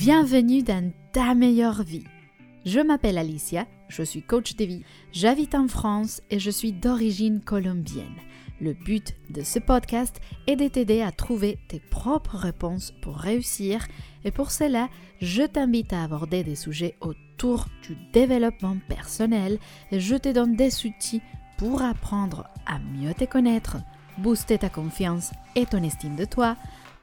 Bienvenue dans ta meilleure vie. Je m'appelle Alicia, je suis coach de vie, j'habite en France et je suis d'origine colombienne. Le but de ce podcast est de t'aider à trouver tes propres réponses pour réussir et pour cela, je t'invite à aborder des sujets autour du développement personnel et je te donne des outils pour apprendre à mieux te connaître, booster ta confiance et ton estime de toi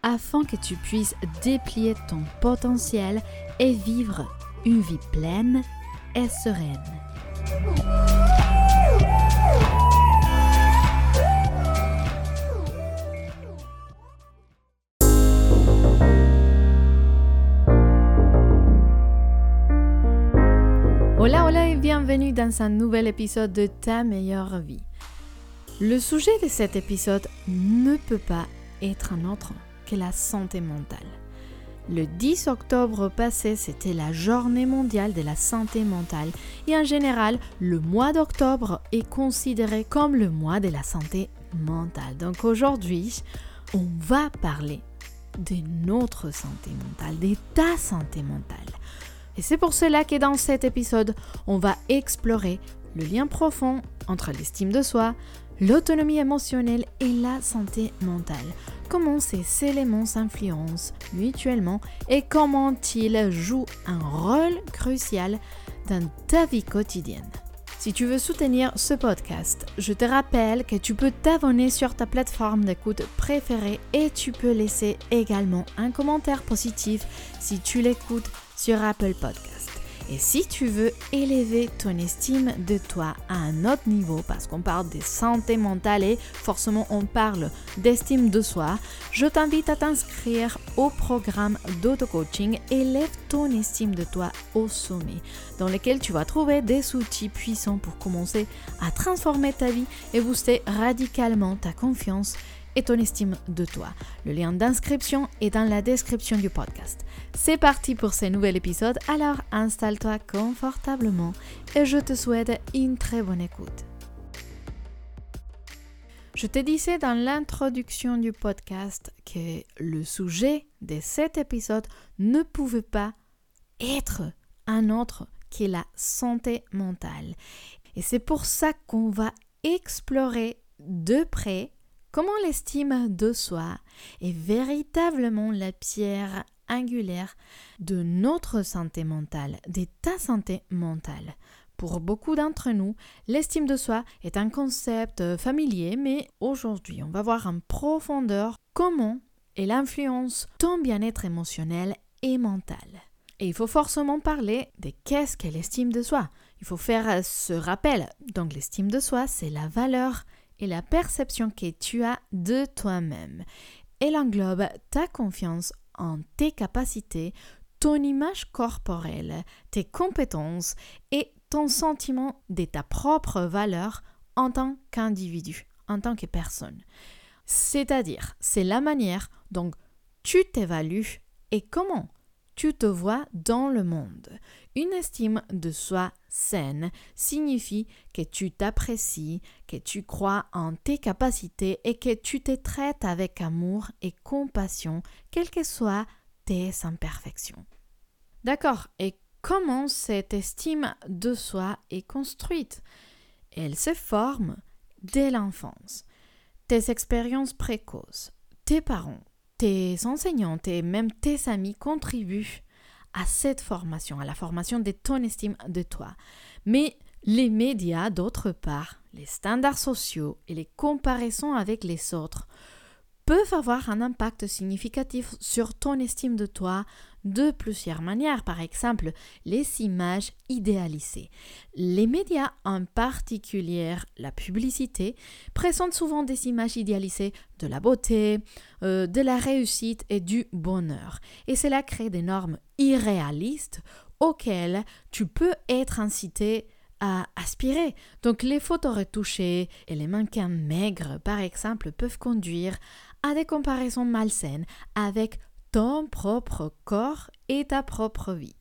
afin que tu puisses déplier ton potentiel et vivre une vie pleine et sereine. Hola, hola et bienvenue dans un nouvel épisode de Ta meilleure vie. Le sujet de cet épisode ne peut pas être un autre la santé mentale. Le 10 octobre passé, c'était la journée mondiale de la santé mentale et en général, le mois d'octobre est considéré comme le mois de la santé mentale. Donc aujourd'hui, on va parler de notre santé mentale, de ta santé mentale. Et c'est pour cela que dans cet épisode, on va explorer le lien profond entre l'estime de soi, l'autonomie émotionnelle et la santé mentale. Comment ces éléments s'influencent mutuellement et comment ils jouent un rôle crucial dans ta vie quotidienne. Si tu veux soutenir ce podcast, je te rappelle que tu peux t'abonner sur ta plateforme d'écoute préférée et tu peux laisser également un commentaire positif si tu l'écoutes sur Apple Podcast. Et si tu veux élever ton estime de toi à un autre niveau, parce qu'on parle de santé mentale et forcément on parle d'estime de soi, je t'invite à t'inscrire au programme d'auto-coaching Élève ton estime de toi au sommet, dans lequel tu vas trouver des outils puissants pour commencer à transformer ta vie et booster radicalement ta confiance et ton estime de toi. Le lien d'inscription est dans la description du podcast. C'est parti pour ce nouvel épisode, alors installe-toi confortablement et je te souhaite une très bonne écoute. Je te disais dans l'introduction du podcast que le sujet de cet épisode ne pouvait pas être un autre que la santé mentale. Et c'est pour ça qu'on va explorer de près Comment l'estime de soi est véritablement la pierre angulaire de notre santé mentale, de ta santé mentale. Pour beaucoup d'entre nous, l'estime de soi est un concept familier, mais aujourd'hui, on va voir en profondeur comment elle influence ton bien-être émotionnel et mental. Et il faut forcément parler de qu'est-ce qu'est l'estime de soi. Il faut faire ce rappel. Donc l'estime de soi, c'est la valeur et la perception que tu as de toi-même. Elle englobe ta confiance en tes capacités, ton image corporelle, tes compétences et ton sentiment de ta propre valeur en tant qu'individu, en tant que personne. C'est-à-dire, c'est la manière dont tu t'évalues et comment tu te vois dans le monde. Une estime de soi saine signifie que tu t'apprécies, que tu crois en tes capacités et que tu te traites avec amour et compassion, quelles que soient tes imperfections. D'accord, et comment cette estime de soi est construite? Elle se forme dès l'enfance. Tes expériences précoces, tes parents, tes enseignantes et même tes amis contribuent à cette formation, à la formation de ton estime de toi. Mais les médias, d'autre part, les standards sociaux et les comparaisons avec les autres peuvent avoir un impact significatif sur ton estime de toi de plusieurs manières. Par exemple, les images idéalisées. Les médias, en particulier la publicité, présentent souvent des images idéalisées de la beauté, euh, de la réussite et du bonheur. Et cela crée des normes irréalistes auxquelles tu peux être incité à aspirer. Donc les photos retouchées et les mannequins maigres, par exemple, peuvent conduire à des comparaisons malsaines avec ton propre corps et ta propre vie.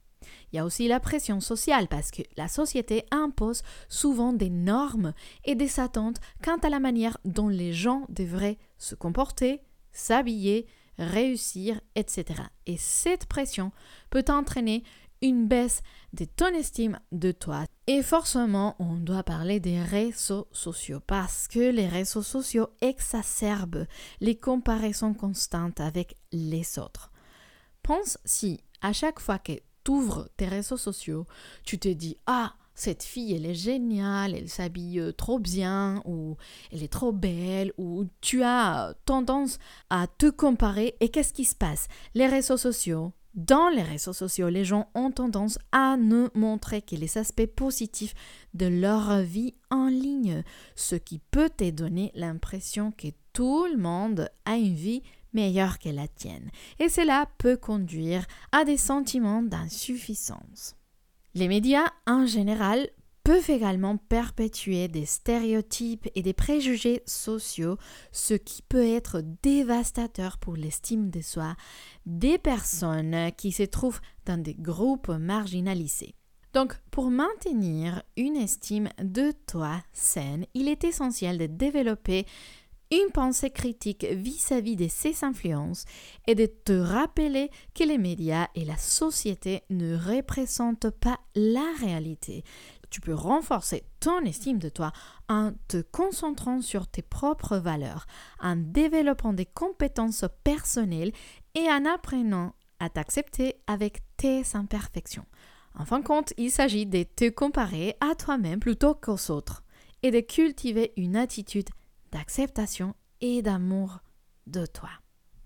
Il y a aussi la pression sociale parce que la société impose souvent des normes et des attentes quant à la manière dont les gens devraient se comporter, s'habiller, réussir, etc. Et cette pression peut entraîner une baisse de ton estime de toi. Et forcément, on doit parler des réseaux sociaux parce que les réseaux sociaux exacerbent les comparaisons constantes avec les autres. Pense si à chaque fois que tu ouvres tes réseaux sociaux, tu te dis Ah, cette fille, elle est géniale, elle s'habille trop bien, ou elle est trop belle, ou tu as tendance à te comparer. Et qu'est-ce qui se passe? Les réseaux sociaux dans les réseaux sociaux, les gens ont tendance à ne montrer que les aspects positifs de leur vie en ligne, ce qui peut te donner l'impression que tout le monde a une vie meilleure que la tienne. Et cela peut conduire à des sentiments d'insuffisance. Les médias en général peuvent également perpétuer des stéréotypes et des préjugés sociaux, ce qui peut être dévastateur pour l'estime de soi des personnes qui se trouvent dans des groupes marginalisés. Donc, pour maintenir une estime de toi saine, il est essentiel de développer une pensée critique vis-à-vis de ces influences et de te rappeler que les médias et la société ne représentent pas la réalité. Tu peux renforcer ton estime de toi en te concentrant sur tes propres valeurs, en développant des compétences personnelles et en apprenant à t'accepter avec tes imperfections. En fin de compte, il s'agit de te comparer à toi-même plutôt qu'aux autres et de cultiver une attitude d'acceptation et d'amour de toi.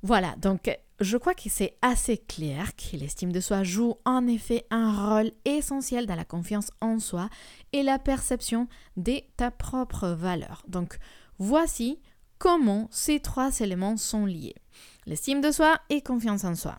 Voilà, donc je crois que c'est assez clair que l'estime de soi joue en effet un rôle essentiel dans la confiance en soi et la perception de ta propre valeur. Donc voici comment ces trois éléments sont liés. L'estime de soi et confiance en soi.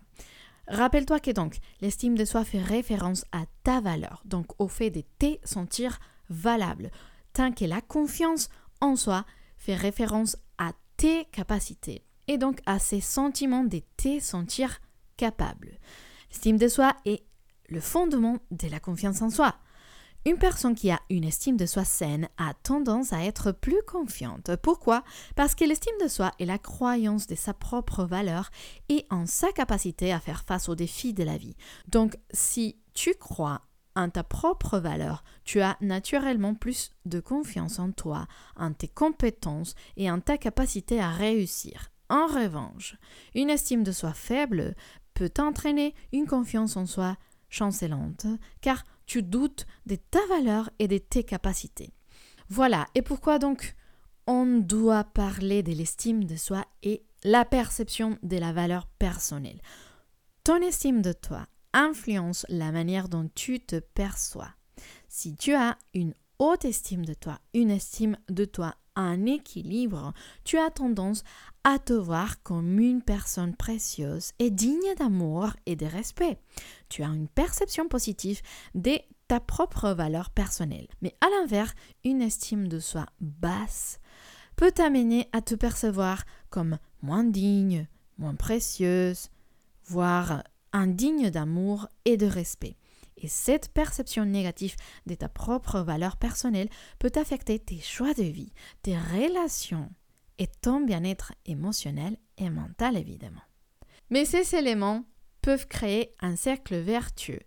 Rappelle-toi que donc l'estime de soi fait référence à ta valeur, donc au fait de te sentir valable, tant que la confiance en soi fait référence à tes capacités et donc à ces sentiments de te sentir capable. L'estime de soi est le fondement de la confiance en soi. Une personne qui a une estime de soi saine a tendance à être plus confiante. Pourquoi? Parce que l'estime de soi est la croyance de sa propre valeur et en sa capacité à faire face aux défis de la vie. Donc si tu crois en ta propre valeur, tu as naturellement plus de confiance en toi, en tes compétences et en ta capacité à réussir. En revanche, une estime de soi faible peut entraîner une confiance en soi chancelante, car tu doutes de ta valeur et de tes capacités. Voilà, et pourquoi donc on doit parler de l'estime de soi et la perception de la valeur personnelle? Ton estime de toi influence la manière dont tu te perçois. Si tu as une haute estime de toi, une estime de toi en équilibre, tu as tendance à te voir comme une personne précieuse et digne d'amour et de respect. Tu as une perception positive de ta propre valeur personnelle. Mais à l'inverse, une estime de soi basse peut t'amener à te percevoir comme moins digne, moins précieuse, voire indigne d'amour et de respect. Et cette perception négative de ta propre valeur personnelle peut affecter tes choix de vie, tes relations et ton bien-être émotionnel et mental évidemment. Mais ces éléments peuvent créer un cercle vertueux.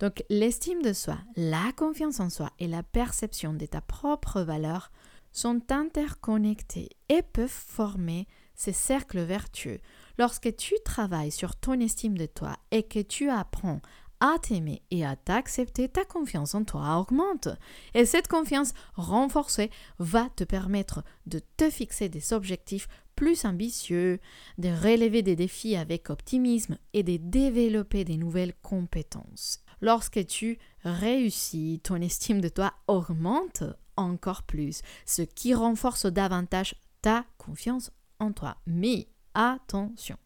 Donc l'estime de soi, la confiance en soi et la perception de ta propre valeur sont interconnectés et peuvent former ces cercles vertueux Lorsque tu travailles sur ton estime de toi et que tu apprends à t'aimer et à t'accepter, ta confiance en toi augmente. Et cette confiance renforcée va te permettre de te fixer des objectifs plus ambitieux, de relever des défis avec optimisme et de développer des nouvelles compétences. Lorsque tu réussis, ton estime de toi augmente encore plus, ce qui renforce davantage ta confiance en toi. Mais Attention,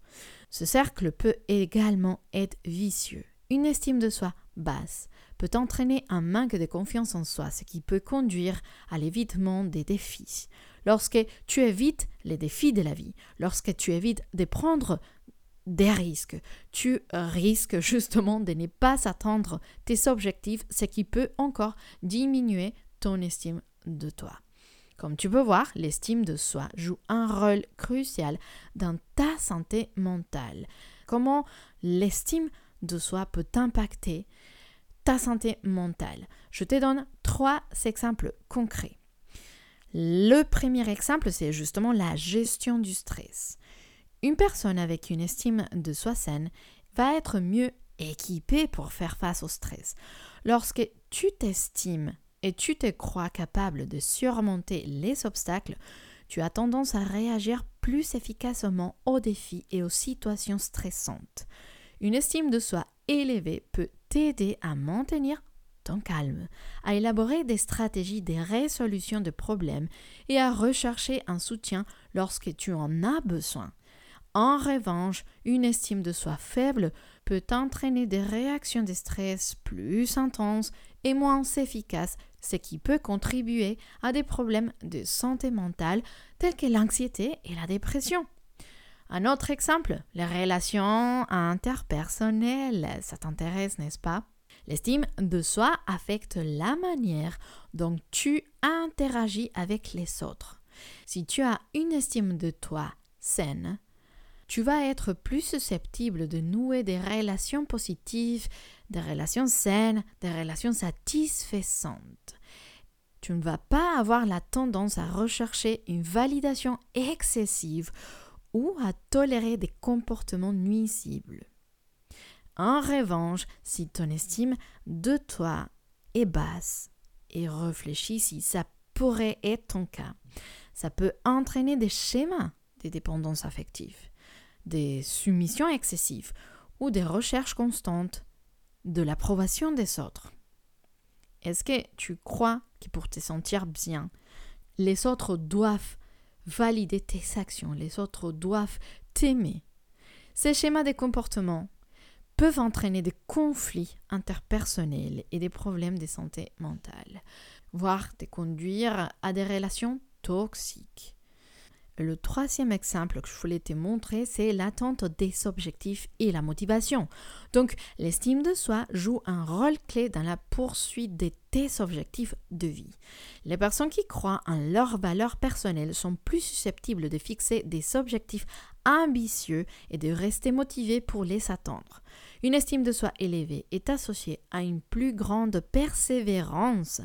ce cercle peut également être vicieux. Une estime de soi basse peut entraîner un manque de confiance en soi, ce qui peut conduire à l'évitement des défis. Lorsque tu évites les défis de la vie, lorsque tu évites de prendre des risques, tu risques justement de ne pas atteindre tes objectifs, ce qui peut encore diminuer ton estime de toi. Comme tu peux voir, l'estime de soi joue un rôle crucial dans ta santé mentale. Comment l'estime de soi peut impacter ta santé mentale. Je te donne trois exemples concrets. Le premier exemple, c'est justement la gestion du stress. Une personne avec une estime de soi saine va être mieux équipée pour faire face au stress. Lorsque tu t'estimes et tu te crois capable de surmonter les obstacles, tu as tendance à réagir plus efficacement aux défis et aux situations stressantes. Une estime de soi élevée peut t'aider à maintenir ton calme, à élaborer des stratégies de résolution de problèmes et à rechercher un soutien lorsque tu en as besoin. En revanche, une estime de soi faible peut entraîner des réactions de stress plus intenses et moins efficaces, ce qui peut contribuer à des problèmes de santé mentale tels que l'anxiété et la dépression. Un autre exemple, les relations interpersonnelles. Ça t'intéresse, n'est-ce pas? L'estime de soi affecte la manière dont tu interagis avec les autres. Si tu as une estime de toi saine, tu vas être plus susceptible de nouer des relations positives, des relations saines, des relations satisfaisantes. Tu ne vas pas avoir la tendance à rechercher une validation excessive ou à tolérer des comportements nuisibles. En revanche, si ton estime de toi est basse, et réfléchis si ça pourrait être ton cas, ça peut entraîner des schémas de dépendance affective, des soumissions excessives ou des recherches constantes de l'approbation des autres. Est-ce que tu crois que pour te sentir bien, les autres doivent valider tes actions, les autres doivent t'aimer Ces schémas de comportement peuvent entraîner des conflits interpersonnels et des problèmes de santé mentale, voire te conduire à des relations toxiques. Le troisième exemple que je voulais te montrer, c'est l'attente des objectifs et la motivation. Donc, l'estime de soi joue un rôle clé dans la poursuite de tes objectifs de vie. Les personnes qui croient en leurs valeurs personnelles sont plus susceptibles de fixer des objectifs ambitieux et de rester motivées pour les atteindre. Une estime de soi élevée est associée à une plus grande persévérance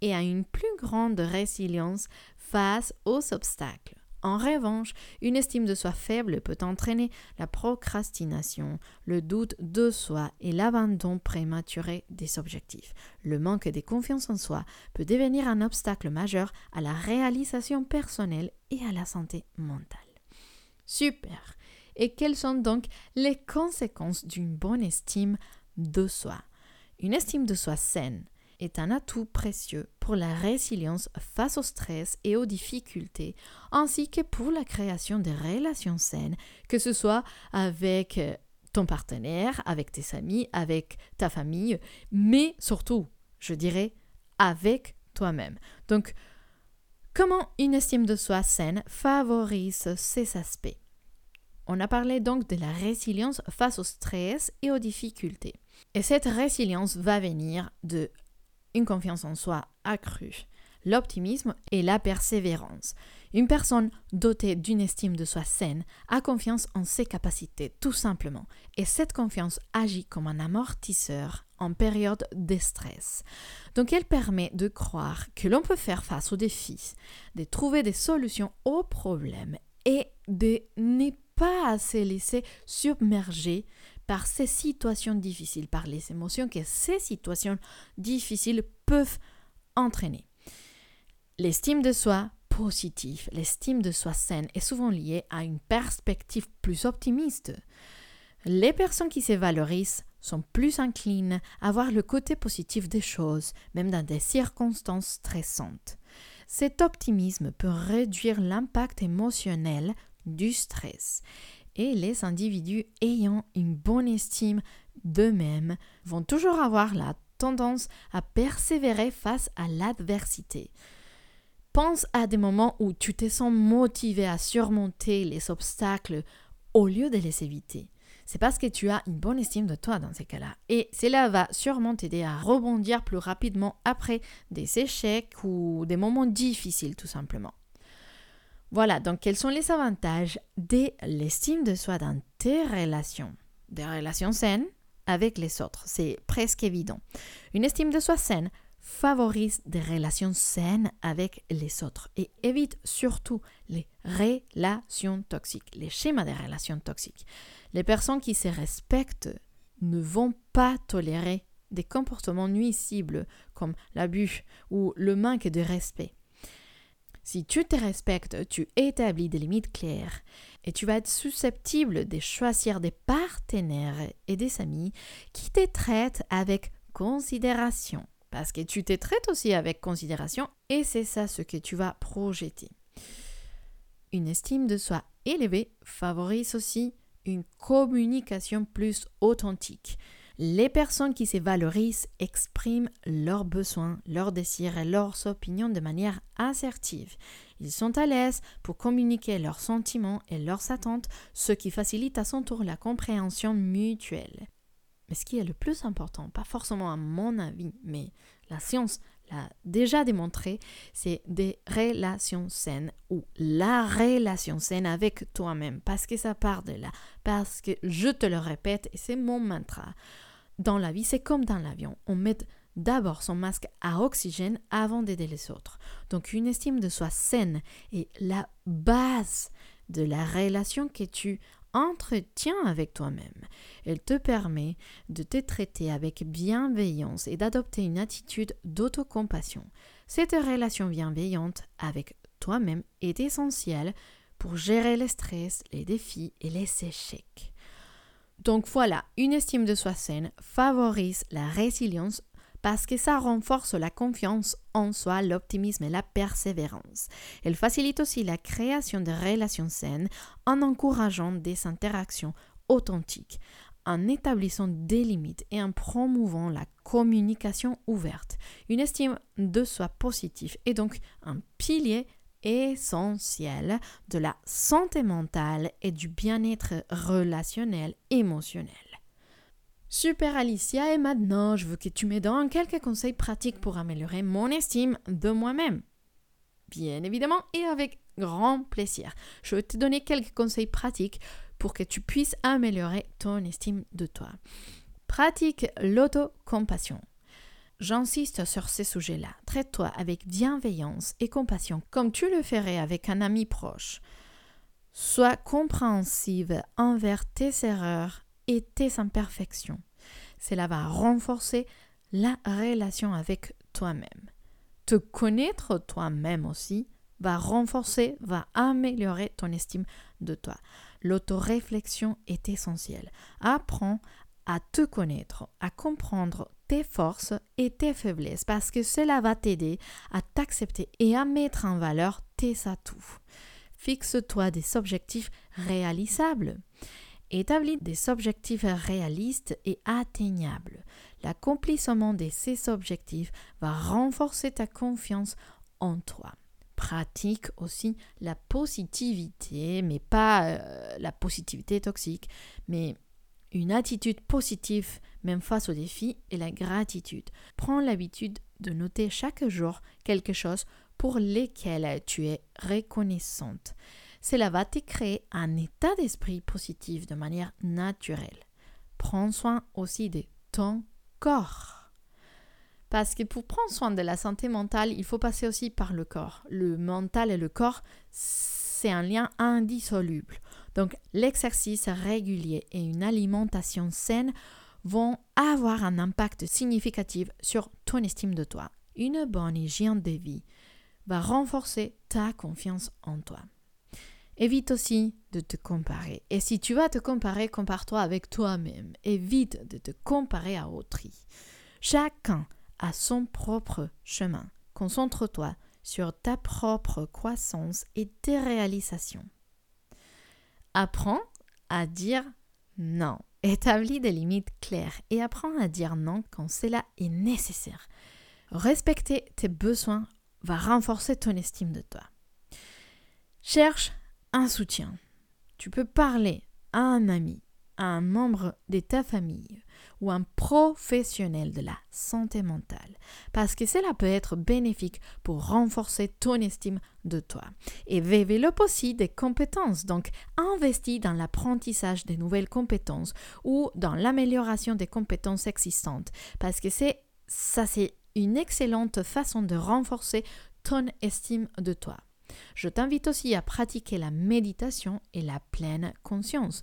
et à une plus grande résilience face aux obstacles. En revanche, une estime de soi faible peut entraîner la procrastination, le doute de soi et l'abandon prématuré des objectifs. Le manque de confiance en soi peut devenir un obstacle majeur à la réalisation personnelle et à la santé mentale. Super. Et quelles sont donc les conséquences d'une bonne estime de soi? Une estime de soi saine est un atout précieux pour la résilience face au stress et aux difficultés, ainsi que pour la création de relations saines, que ce soit avec euh, ton partenaire, avec tes amis, avec ta famille, mais surtout, je dirais, avec toi-même. Donc, comment une estime de soi saine favorise ces aspects? On a parlé donc de la résilience face au stress et aux difficultés. Et cette résilience va venir de une confiance en soi accrue, l'optimisme et la persévérance. Une personne dotée d'une estime de soi saine a confiance en ses capacités, tout simplement, et cette confiance agit comme un amortisseur en période de stress. Donc elle permet de croire que l'on peut faire face aux défis, de trouver des solutions aux problèmes et de ne pas se laisser submerger par ces situations difficiles, par les émotions que ces situations difficiles peuvent entraîner. L'estime de soi positive, l'estime de soi saine est souvent liée à une perspective plus optimiste. Les personnes qui se valorisent sont plus inclines à voir le côté positif des choses, même dans des circonstances stressantes. Cet optimisme peut réduire l'impact émotionnel du stress et les individus ayant une bonne estime d'eux-mêmes vont toujours avoir la tendance à persévérer face à l'adversité. Pense à des moments où tu te sens motivé à surmonter les obstacles au lieu de les éviter. c'est parce que tu as une bonne estime de toi dans ces cas-là. Et cela va sûrement t'aider à rebondir plus rapidement après des échecs ou des moments difficiles tout simplement. Voilà, donc quels sont les avantages de l'estime de soi dans tes relations? Des relations saines avec les autres, c'est presque évident. Une estime de soi saine favorise des relations saines avec les autres et évite surtout les relations toxiques, les schémas des relations toxiques. Les personnes qui se respectent ne vont pas tolérer des comportements nuisibles comme l'abus ou le manque de respect. Si tu te respectes, tu établis des limites claires et tu vas être susceptible de choisir des partenaires et des amis qui te traitent avec considération. Parce que tu te traites aussi avec considération et c'est ça ce que tu vas projeter. Une estime de soi élevée favorise aussi une communication plus authentique. Les personnes qui se valorisent expriment leurs besoins, leurs désirs et leurs opinions de manière assertive. Ils sont à l'aise pour communiquer leurs sentiments et leurs attentes, ce qui facilite à son tour la compréhension mutuelle. Mais ce qui est le plus important, pas forcément à mon avis, mais la science l'a déjà démontré, c'est des relations saines ou la relation saine avec toi-même, parce que ça part de là, parce que je te le répète, et c'est mon mantra. Dans la vie, c'est comme dans l'avion, on met d'abord son masque à oxygène avant d'aider les autres. Donc une estime de soi saine est la base de la relation que tu entretien avec toi-même. Elle te permet de te traiter avec bienveillance et d'adopter une attitude d'autocompassion. Cette relation bienveillante avec toi-même est essentielle pour gérer le stress, les défis et les échecs. Donc voilà, une estime de soi saine favorise la résilience parce que ça renforce la confiance en soi, l'optimisme et la persévérance. Elle facilite aussi la création de relations saines en encourageant des interactions authentiques, en établissant des limites et en promouvant la communication ouverte. Une estime de soi positive est donc un pilier essentiel de la santé mentale et du bien-être relationnel émotionnel. Super Alicia, et maintenant je veux que tu me donnes quelques conseils pratiques pour améliorer mon estime de moi-même. Bien évidemment et avec grand plaisir. Je vais te donner quelques conseils pratiques pour que tu puisses améliorer ton estime de toi. Pratique l'autocompassion. J'insiste sur ces sujets-là. Traite-toi avec bienveillance et compassion comme tu le ferais avec un ami proche. Sois compréhensive envers tes erreurs et tes imperfections. Cela va renforcer la relation avec toi-même. Te connaître toi-même aussi va renforcer, va améliorer ton estime de toi. L'autoréflexion est essentielle. Apprends à te connaître, à comprendre tes forces et tes faiblesses parce que cela va t'aider à t'accepter et à mettre en valeur tes atouts. Fixe-toi des objectifs réalisables. Établis des objectifs réalistes et atteignables. L'accomplissement de ces objectifs va renforcer ta confiance en toi. Pratique aussi la positivité, mais pas euh, la positivité toxique, mais une attitude positive même face aux défis et la gratitude. Prends l'habitude de noter chaque jour quelque chose pour lequel tu es reconnaissante. Cela va te créer un état d'esprit positif de manière naturelle. Prends soin aussi de ton corps. Parce que pour prendre soin de la santé mentale, il faut passer aussi par le corps. Le mental et le corps, c'est un lien indissoluble. Donc l'exercice régulier et une alimentation saine vont avoir un impact significatif sur ton estime de toi. Une bonne hygiène de vie va renforcer ta confiance en toi. Évite aussi de te comparer. Et si tu vas te comparer, compare-toi avec toi-même. Évite de te comparer à autrui. Chacun a son propre chemin. Concentre-toi sur ta propre croissance et tes réalisations. Apprends à dire non. Établis des limites claires et apprends à dire non quand cela est nécessaire. Respecter tes besoins va renforcer ton estime de toi. Cherche un soutien. Tu peux parler à un ami, un membre de ta famille ou un professionnel de la santé mentale, parce que cela peut être bénéfique pour renforcer ton estime de toi. Et développe aussi des compétences, donc investis dans l'apprentissage des nouvelles compétences ou dans l'amélioration des compétences existantes, parce que c'est ça c'est une excellente façon de renforcer ton estime de toi. Je t'invite aussi à pratiquer la méditation et la pleine conscience.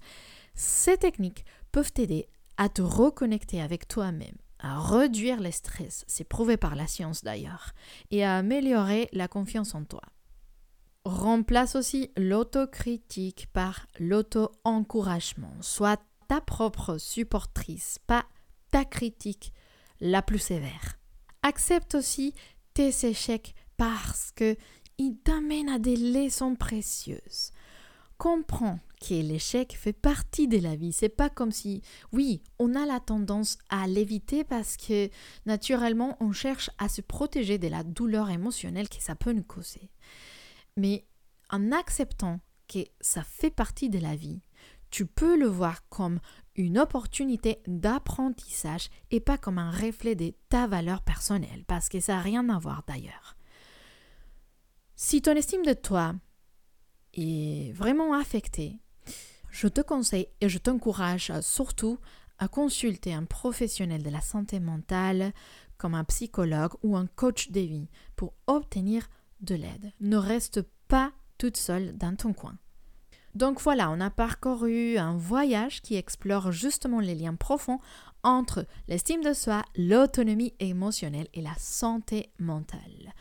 Ces techniques peuvent t'aider à te reconnecter avec toi-même, à réduire le stress, c'est prouvé par la science d'ailleurs, et à améliorer la confiance en toi. Remplace aussi l'autocritique par l'auto-encouragement. Sois ta propre supportrice, pas ta critique la plus sévère. Accepte aussi tes échecs parce que ils t'amènent à des leçons précieuses. Comprends que l'échec fait partie de la vie. C'est pas comme si, oui, on a la tendance à l'éviter parce que naturellement on cherche à se protéger de la douleur émotionnelle que ça peut nous causer. Mais en acceptant que ça fait partie de la vie, tu peux le voir comme une opportunité d'apprentissage et pas comme un reflet de ta valeur personnelle, parce que ça n'a rien à voir d'ailleurs. Si ton estime de toi est vraiment affectée, je te conseille et je t'encourage surtout à consulter un professionnel de la santé mentale comme un psychologue ou un coach de vie pour obtenir de l'aide. Ne reste pas toute seule dans ton coin. Donc voilà, on a parcouru un voyage qui explore justement les liens profonds entre l'estime de soi, l'autonomie émotionnelle et la santé mentale.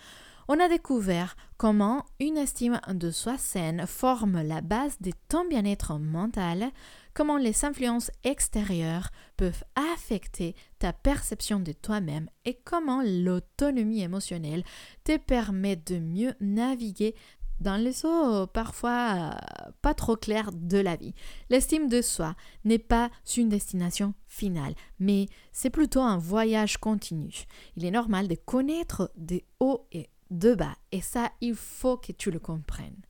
On a découvert comment une estime de soi saine forme la base de ton bien-être mental, comment les influences extérieures peuvent affecter ta perception de toi-même et comment l'autonomie émotionnelle te permet de mieux naviguer dans les eaux parfois euh, pas trop claires de la vie. L'estime de soi n'est pas une destination finale, mais c'est plutôt un voyage continu. Il est normal de connaître des hauts et de bas, et ça, il faut que tu le comprennes.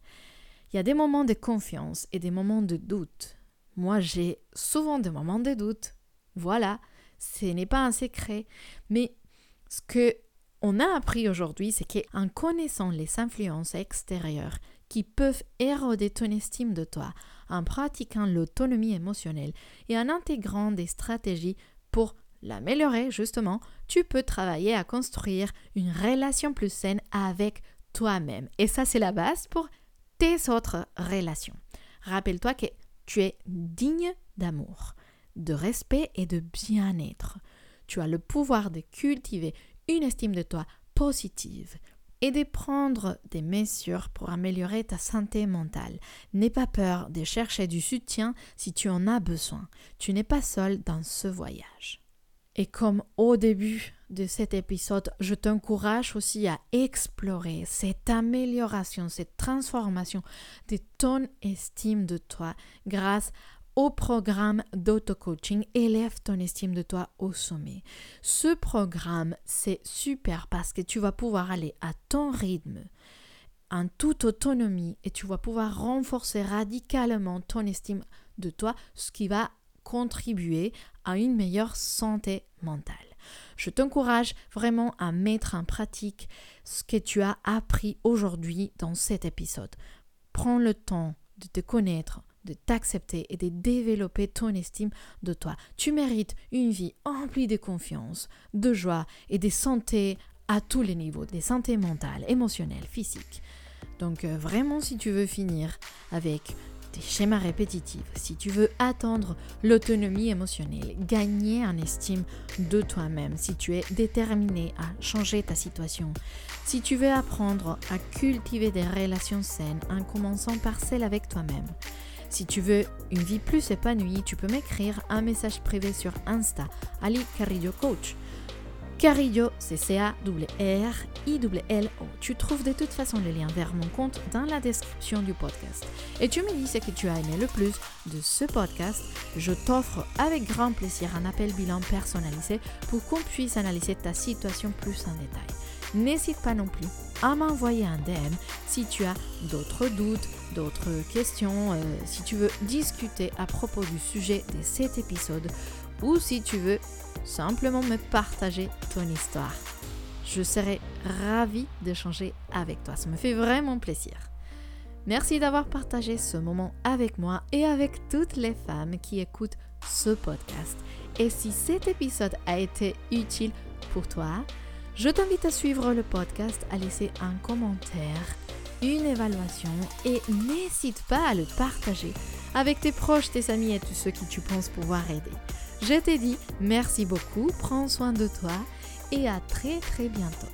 Il y a des moments de confiance et des moments de doute. Moi, j'ai souvent des moments de doute. Voilà, ce n'est pas un secret, mais ce que on a appris aujourd'hui, c'est qu'en connaissant les influences extérieures qui peuvent éroder ton estime de toi, en pratiquant l'autonomie émotionnelle et en intégrant des stratégies pour l'améliorer, justement, tu peux travailler à construire une relation plus saine avec toi-même. Et ça, c'est la base pour tes autres relations. Rappelle-toi que tu es digne d'amour, de respect et de bien-être. Tu as le pouvoir de cultiver une estime de toi positive et de prendre des mesures pour améliorer ta santé mentale. N'aie pas peur de chercher du soutien si tu en as besoin. Tu n'es pas seul dans ce voyage. Et comme au début de cet épisode, je t'encourage aussi à explorer cette amélioration, cette transformation de ton estime de toi grâce au programme d'auto-coaching Élève ton estime de toi au sommet. Ce programme, c'est super parce que tu vas pouvoir aller à ton rythme, en toute autonomie, et tu vas pouvoir renforcer radicalement ton estime de toi, ce qui va contribuer à une meilleure santé mentale. Je t'encourage vraiment à mettre en pratique ce que tu as appris aujourd'hui dans cet épisode. Prends le temps de te connaître, de t'accepter et de développer ton estime de toi. Tu mérites une vie emplie de confiance, de joie et de santé à tous les niveaux, des santé mentale, émotionnelle, physique. Donc euh, vraiment, si tu veux finir avec des schémas répétitifs, si tu veux attendre l'autonomie émotionnelle, gagner en estime de toi-même, si tu es déterminé à changer ta situation, si tu veux apprendre à cultiver des relations saines en commençant par celle avec toi-même, si tu veux une vie plus épanouie, tu peux m'écrire un message privé sur Insta, Ali Carillo Coach. Carillo, c'est C-A-R-I-L-L-O. Tu trouves de toute façon le lien vers mon compte dans la description du podcast. Et tu me dis ce que tu as aimé le plus de ce podcast. Je t'offre avec grand plaisir un appel bilan personnalisé pour qu'on puisse analyser ta situation plus en détail. N'hésite pas non plus à m'envoyer un DM si tu as d'autres doutes, d'autres questions, euh, si tu veux discuter à propos du sujet de cet épisode ou si tu veux simplement me partager ton histoire. Je serai ravie d'échanger avec toi. Ça me fait vraiment plaisir. Merci d'avoir partagé ce moment avec moi et avec toutes les femmes qui écoutent ce podcast. Et si cet épisode a été utile pour toi, je t'invite à suivre le podcast, à laisser un commentaire, une évaluation et n'hésite pas à le partager avec tes proches, tes amis et tous ceux qui tu penses pouvoir aider. Je t'ai dit merci beaucoup, prends soin de toi et à très très bientôt.